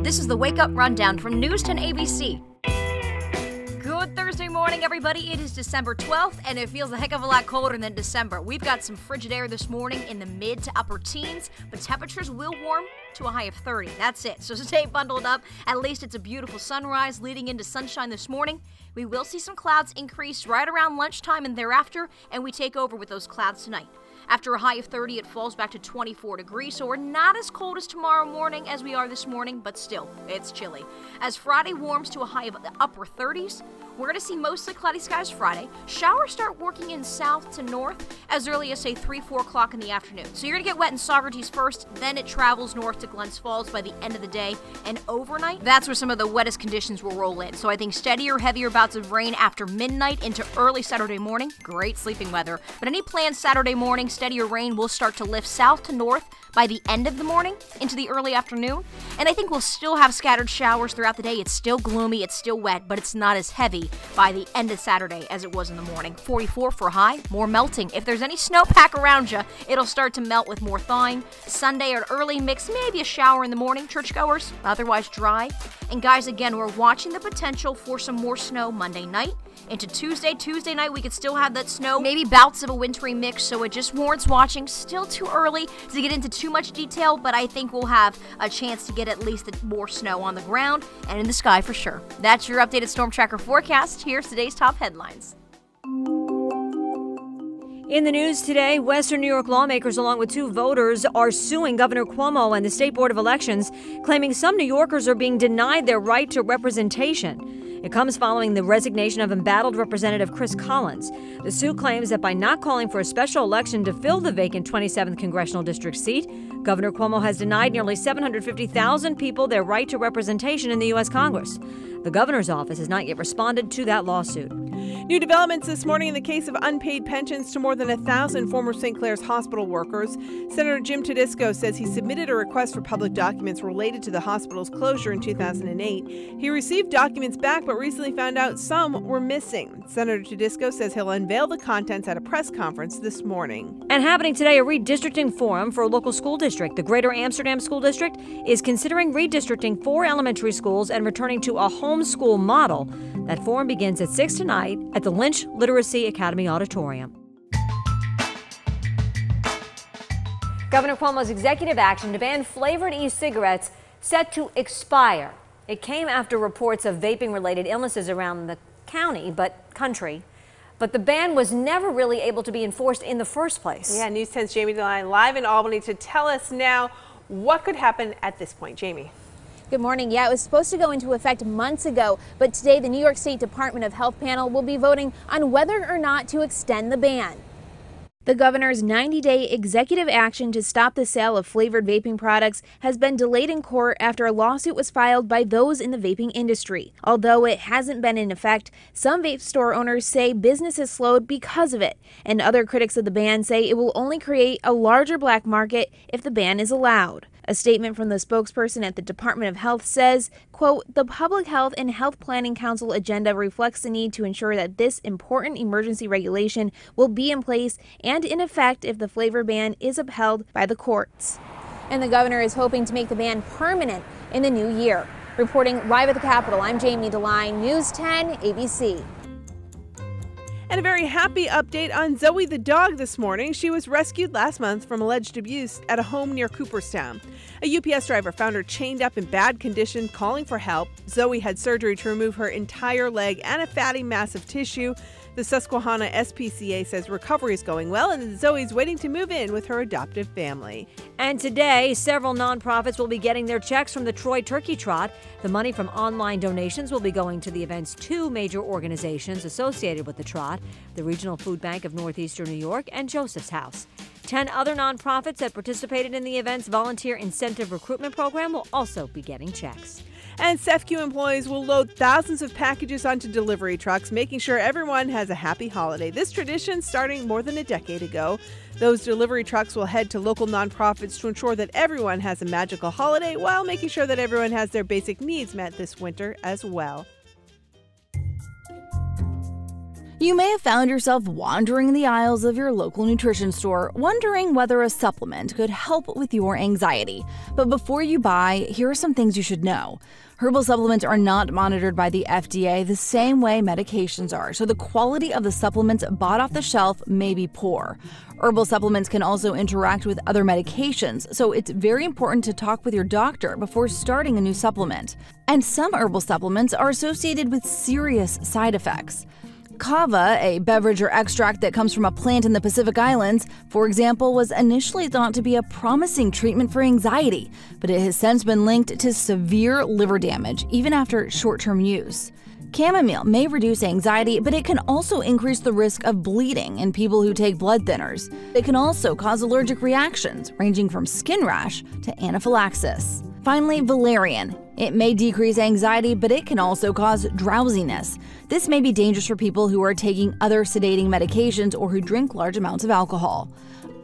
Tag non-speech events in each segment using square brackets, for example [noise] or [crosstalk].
This is the Wake Up Rundown from News 10 ABC. Good Thursday morning, everybody. It is December 12th, and it feels a heck of a lot colder than December. We've got some frigid air this morning in the mid to upper teens, but temperatures will warm to a high of 30. That's it. So [laughs] stay bundled up. At least it's a beautiful sunrise leading into sunshine this morning. We will see some clouds increase right around lunchtime and thereafter, and we take over with those clouds tonight. After a high of 30, it falls back to 24 degrees, so we're not as cold as tomorrow morning as we are this morning, but still, it's chilly. As Friday warms to a high of the upper 30s, we're going to see mostly cloudy skies Friday. Showers start working in south to north as early as, say, 3, 4 o'clock in the afternoon. So you're going to get wet in Saugerties first, then it travels north to Glens Falls by the end of the day. And overnight, that's where some of the wettest conditions will roll in. So I think steadier, heavier bouts of rain after midnight into early Saturday morning. Great sleeping weather. But any plans Saturday morning, steadier rain will start to lift south to north by the end of the morning into the early afternoon. And I think we'll still have scattered showers throughout the day. It's still gloomy, it's still wet, but it's not as heavy by the end of Saturday as it was in the morning. 44 for high, more melting. If there's any snowpack around you, it'll start to melt with more thawing. Sunday, an early mix, maybe a shower in the morning, churchgoers, otherwise dry. And guys, again, we're watching the potential for some more snow Monday night into Tuesday. Tuesday night, we could still have that snow, maybe bouts of a wintry mix, so it just warrants watching. Still too early to get into too much detail, but I think we'll have a chance to get at least more snow on the ground and in the sky for sure. That's your updated Storm Tracker forecast. Here's today's top headlines. In the news today, Western New York lawmakers, along with two voters, are suing Governor Cuomo and the State Board of Elections, claiming some New Yorkers are being denied their right to representation. It comes following the resignation of embattled Representative Chris Collins. The suit claims that by not calling for a special election to fill the vacant 27th congressional district seat, Governor Cuomo has denied nearly 750,000 people their right to representation in the U.S. Congress. The governor's office has not yet responded to that lawsuit. New developments this morning in the case of unpaid pensions to more than a thousand former St. Clare's hospital workers. Senator Jim Tedisco says he submitted a request for public documents related to the hospital's closure in 2008. He received documents back, but recently found out some were missing. Senator Tedisco says he'll unveil the contents at a press conference this morning. And happening today, a redistricting forum for a local school district. The Greater Amsterdam School District is considering redistricting four elementary schools and returning to a homeschool model. That forum begins at 6 tonight at the Lynch Literacy Academy Auditorium. Governor Cuomo's executive action to ban flavored e cigarettes set to expire. It came after reports of vaping related illnesses around the county, but country. But the ban was never really able to be enforced in the first place. Yeah, News 10's Jamie DeLine live in Albany to tell us now what could happen at this point. Jamie. Good morning. Yeah, it was supposed to go into effect months ago, but today the New York State Department of Health panel will be voting on whether or not to extend the ban. The governor's 90 day executive action to stop the sale of flavored vaping products has been delayed in court after a lawsuit was filed by those in the vaping industry. Although it hasn't been in effect, some vape store owners say business has slowed because of it, and other critics of the ban say it will only create a larger black market if the ban is allowed. A statement from the spokesperson at the Department of Health says, quote, the Public Health and Health Planning Council agenda reflects the need to ensure that this important emergency regulation will be in place and in effect if the flavor ban is upheld by the courts. And the governor is hoping to make the ban permanent in the new year. Reporting live at the Capitol, I'm Jamie DeLine, News 10 ABC. And a very happy update on Zoe the dog this morning. She was rescued last month from alleged abuse at a home near Cooperstown. A UPS driver found her chained up in bad condition, calling for help. Zoe had surgery to remove her entire leg and a fatty mass of tissue. The Susquehanna SPCA says recovery is going well and Zoe's waiting to move in with her adoptive family. And today, several nonprofits will be getting their checks from the Troy Turkey Trot. The money from online donations will be going to the event's two major organizations associated with the trot the Regional Food Bank of Northeastern New York and Joseph's House. Ten other nonprofits that participated in the event's volunteer incentive recruitment program will also be getting checks. And SEFCU employees will load thousands of packages onto delivery trucks, making sure everyone has a happy holiday. This tradition starting more than a decade ago. Those delivery trucks will head to local nonprofits to ensure that everyone has a magical holiday while making sure that everyone has their basic needs met this winter as well. You may have found yourself wandering the aisles of your local nutrition store, wondering whether a supplement could help with your anxiety. But before you buy, here are some things you should know. Herbal supplements are not monitored by the FDA the same way medications are, so the quality of the supplements bought off the shelf may be poor. Herbal supplements can also interact with other medications, so it's very important to talk with your doctor before starting a new supplement. And some herbal supplements are associated with serious side effects. Kava, a beverage or extract that comes from a plant in the Pacific Islands, for example, was initially thought to be a promising treatment for anxiety, but it has since been linked to severe liver damage, even after short term use. Chamomile may reduce anxiety, but it can also increase the risk of bleeding in people who take blood thinners. It can also cause allergic reactions, ranging from skin rash to anaphylaxis. Finally, valerian. It may decrease anxiety, but it can also cause drowsiness. This may be dangerous for people who are taking other sedating medications or who drink large amounts of alcohol.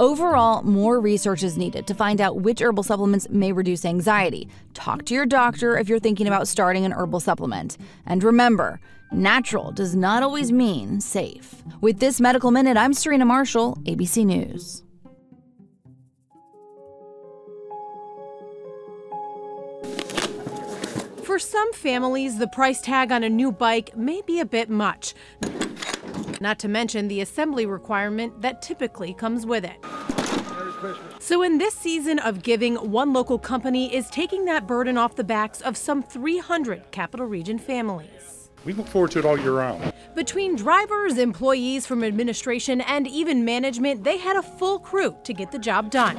Overall, more research is needed to find out which herbal supplements may reduce anxiety. Talk to your doctor if you're thinking about starting an herbal supplement. And remember, natural does not always mean safe. With this Medical Minute, I'm Serena Marshall, ABC News. For some families, the price tag on a new bike may be a bit much, not to mention the assembly requirement that typically comes with it. So, in this season of giving, one local company is taking that burden off the backs of some 300 Capital Region families. We look forward to it all year round. Between drivers, employees from administration, and even management, they had a full crew to get the job done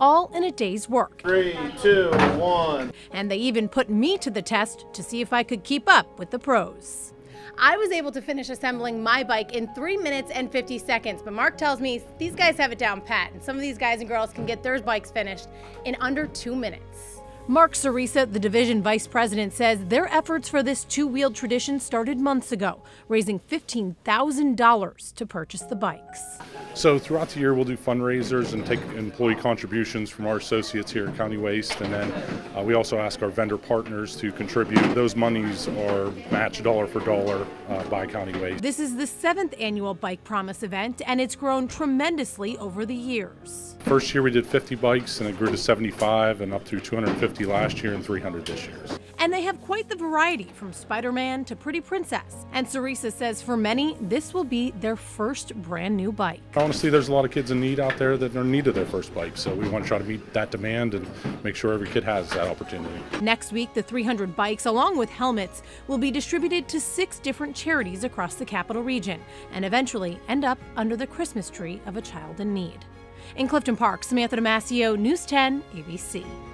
all in a day's work. Three, two, one. And they even put me to the test to see if I could keep up with the pros. I was able to finish assembling my bike in 3 minutes and 50 seconds, but Mark tells me these guys have it down pat, and some of these guys and girls can get their bikes finished in under 2 minutes. Mark Sarisa, the division vice president, says their efforts for this two wheeled tradition started months ago, raising $15,000 to purchase the bikes. So throughout the year, we'll do fundraisers and take employee contributions from our associates here at County Waste, and then uh, we also ask our vendor partners to contribute. Those monies are matched dollar for dollar uh, by County Waste. This is the seventh annual Bike Promise event, and it's grown tremendously over the years. First year we did 50 bikes, and it grew to 75, and up to 250 last year and 300 this year. And they have quite the variety from Spider Man to Pretty Princess. And Sarisa says for many, this will be their first brand new bike. Honestly, there's a lot of kids in need out there that are in need of their first bike. So we want to try to meet that demand and make sure every kid has that opportunity. Next week, the 300 bikes, along with helmets, will be distributed to six different charities across the capital region and eventually end up under the Christmas tree of a child in need. In Clifton Park, Samantha Damasio, News 10, ABC.